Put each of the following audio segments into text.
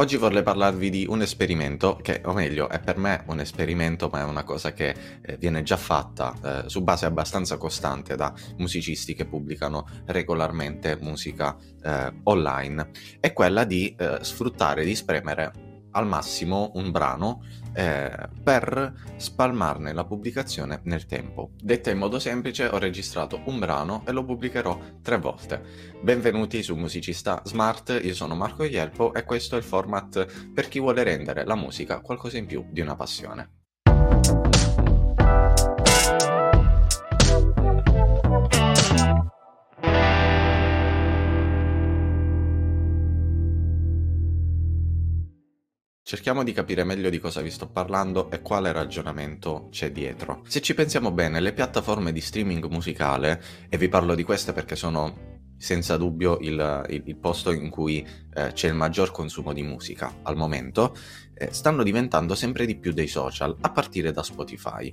Oggi vorrei parlarvi di un esperimento che, o meglio, è per me un esperimento, ma è una cosa che eh, viene già fatta eh, su base abbastanza costante da musicisti che pubblicano regolarmente musica eh, online. È quella di eh, sfruttare, di spremere al massimo un brano eh, per spalmarne la pubblicazione nel tempo. Detta in modo semplice, ho registrato un brano e lo pubblicherò tre volte. Benvenuti su Musicista Smart, io sono Marco Ielpo e questo è il format per chi vuole rendere la musica qualcosa in più di una passione. Cerchiamo di capire meglio di cosa vi sto parlando e quale ragionamento c'è dietro. Se ci pensiamo bene, le piattaforme di streaming musicale, e vi parlo di queste perché sono senza dubbio il, il, il posto in cui eh, c'è il maggior consumo di musica al momento, eh, stanno diventando sempre di più dei social, a partire da Spotify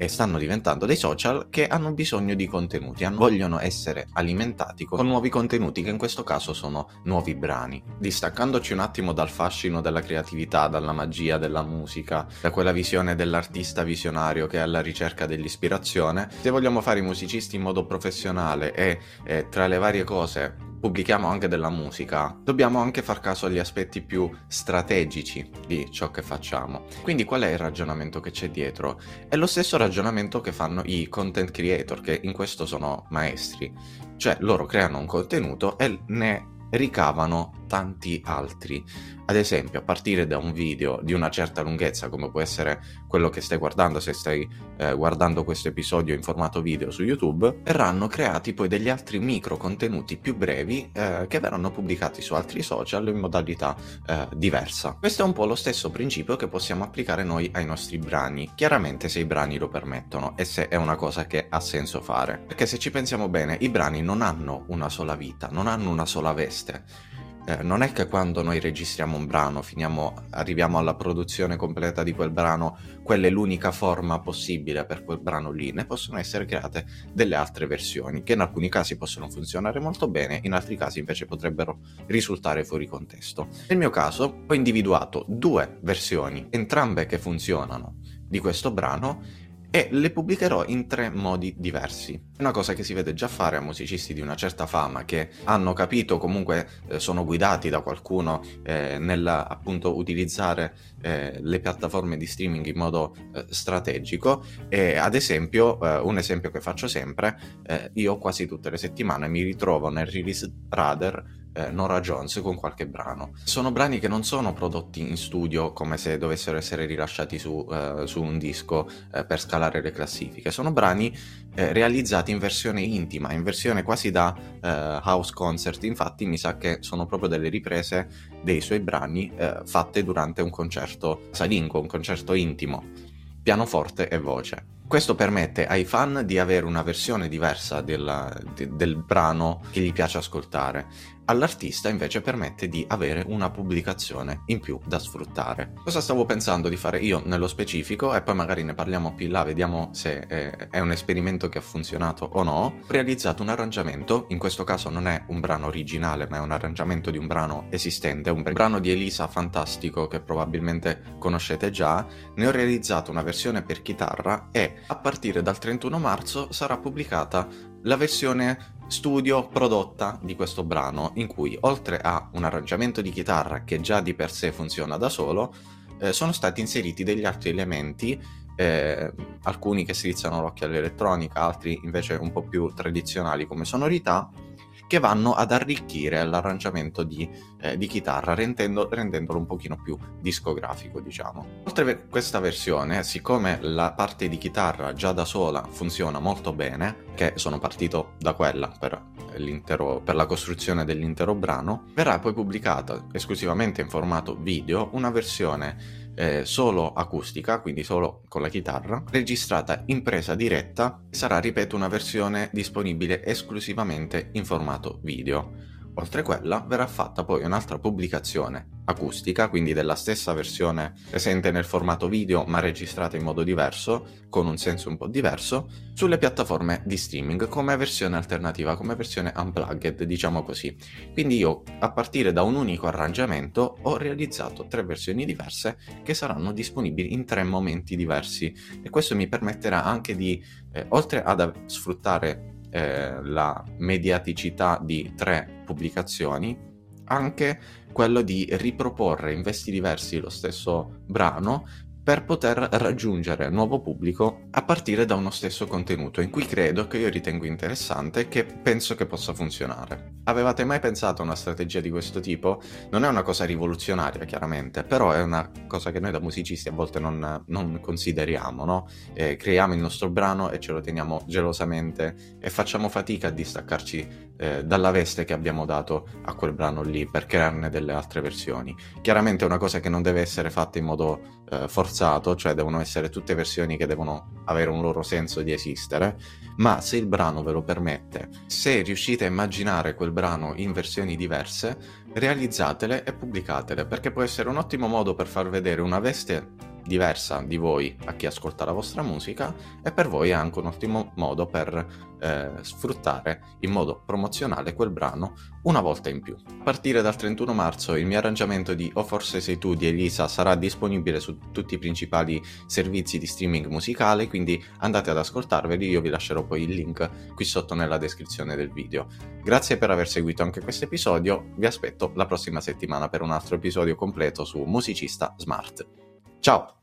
e stanno diventando dei social che hanno bisogno di contenuti, hanno, vogliono essere alimentati con nuovi contenuti che in questo caso sono nuovi brani. Distaccandoci un attimo dal fascino della creatività, dalla magia della musica, da quella visione dell'artista visionario che è alla ricerca dell'ispirazione, se vogliamo fare i musicisti in modo professionale e eh, tra le varie cose pubblichiamo anche della musica, dobbiamo anche far caso agli aspetti più strategici di ciò che facciamo. Quindi qual è il ragionamento che c'è dietro? È lo stesso ragionamento che fanno i content creator, che in questo sono maestri. Cioè loro creano un contenuto e ne ricavano tanti altri. Ad esempio, a partire da un video di una certa lunghezza, come può essere quello che stai guardando se stai eh, guardando questo episodio in formato video su YouTube, verranno creati poi degli altri micro contenuti più brevi eh, che verranno pubblicati su altri social in modalità eh, diversa. Questo è un po' lo stesso principio che possiamo applicare noi ai nostri brani, chiaramente se i brani lo permettono e se è una cosa che ha senso fare. Perché se ci pensiamo bene, i brani non hanno una sola vita, non hanno una sola veste eh, non è che quando noi registriamo un brano, finiamo, arriviamo alla produzione completa di quel brano, quella è l'unica forma possibile per quel brano lì, ne possono essere create delle altre versioni che in alcuni casi possono funzionare molto bene, in altri casi invece potrebbero risultare fuori contesto. Nel mio caso ho individuato due versioni, entrambe che funzionano di questo brano e le pubblicherò in tre modi diversi. Una cosa che si vede già fare a musicisti di una certa fama che hanno capito, comunque eh, sono guidati da qualcuno eh, nel appunto utilizzare eh, le piattaforme di streaming in modo eh, strategico e ad esempio, eh, un esempio che faccio sempre, eh, io quasi tutte le settimane mi ritrovo nel release radar eh, Nora Jones con qualche brano. Sono brani che non sono prodotti in studio come se dovessero essere rilasciati su, eh, su un disco eh, per scalare le classifiche, sono brani eh, realizzati in versione intima, in versione quasi da eh, house concert, infatti mi sa che sono proprio delle riprese dei suoi brani eh, fatte durante un concerto salingo, un concerto intimo, pianoforte e voce. Questo permette ai fan di avere una versione diversa della, de, del brano che gli piace ascoltare all'artista invece permette di avere una pubblicazione in più da sfruttare. Cosa stavo pensando di fare io nello specifico e poi magari ne parliamo più in là, vediamo se è un esperimento che ha funzionato o no. Ho realizzato un arrangiamento, in questo caso non è un brano originale ma è un arrangiamento di un brano esistente, un brano di Elisa fantastico che probabilmente conoscete già, ne ho realizzato una versione per chitarra e a partire dal 31 marzo sarà pubblicata la versione studio prodotta di questo brano, in cui oltre a un arrangiamento di chitarra che già di per sé funziona da solo, eh, sono stati inseriti degli altri elementi, eh, alcuni che strizzano l'occhio all'elettronica, altri invece un po' più tradizionali come sonorità, che vanno ad arricchire l'arrangiamento di, eh, di chitarra, rendendo, rendendolo un pochino più discografico, diciamo. Oltre questa versione, siccome la parte di chitarra già da sola funziona molto bene, che sono partito da quella per, per la costruzione dell'intero brano, verrà poi pubblicata esclusivamente in formato video una versione eh, solo acustica, quindi solo con la chitarra, registrata in presa diretta, sarà, ripeto, una versione disponibile esclusivamente in formato video. Oltre quella verrà fatta poi un'altra pubblicazione acustica, quindi della stessa versione presente nel formato video ma registrata in modo diverso, con un senso un po' diverso, sulle piattaforme di streaming come versione alternativa, come versione unplugged, diciamo così. Quindi io a partire da un unico arrangiamento ho realizzato tre versioni diverse che saranno disponibili in tre momenti diversi e questo mi permetterà anche di, eh, oltre ad sfruttare eh, la mediaticità di tre pubblicazioni, anche quello di riproporre in vesti diversi lo stesso brano per poter raggiungere nuovo pubblico a partire da uno stesso contenuto in cui credo che io ritengo interessante e che penso che possa funzionare. Avevate mai pensato a una strategia di questo tipo? Non è una cosa rivoluzionaria chiaramente, però è una cosa che noi da musicisti a volte non, non consideriamo, no? Eh, creiamo il nostro brano e ce lo teniamo gelosamente e facciamo fatica a distaccarci eh, dalla veste che abbiamo dato a quel brano lì per crearne delle altre versioni. Chiaramente è una cosa che non deve essere fatta in modo eh, forzato, cioè devono essere tutte versioni che devono avere un loro senso di esistere, ma se il brano ve lo permette, se riuscite a immaginare quel brano in versioni diverse, realizzatele e pubblicatele, perché può essere un ottimo modo per far vedere una veste diversa di voi a chi ascolta la vostra musica e per voi è anche un ottimo modo per eh, sfruttare in modo promozionale quel brano una volta in più. A partire dal 31 marzo il mio arrangiamento di O forse sei tu di Elisa sarà disponibile su tutti i principali servizi di streaming musicale, quindi andate ad ascoltarveli, io vi lascerò poi il link qui sotto nella descrizione del video. Grazie per aver seguito anche questo episodio, vi aspetto la prossima settimana per un altro episodio completo su Musicista Smart. Ciao!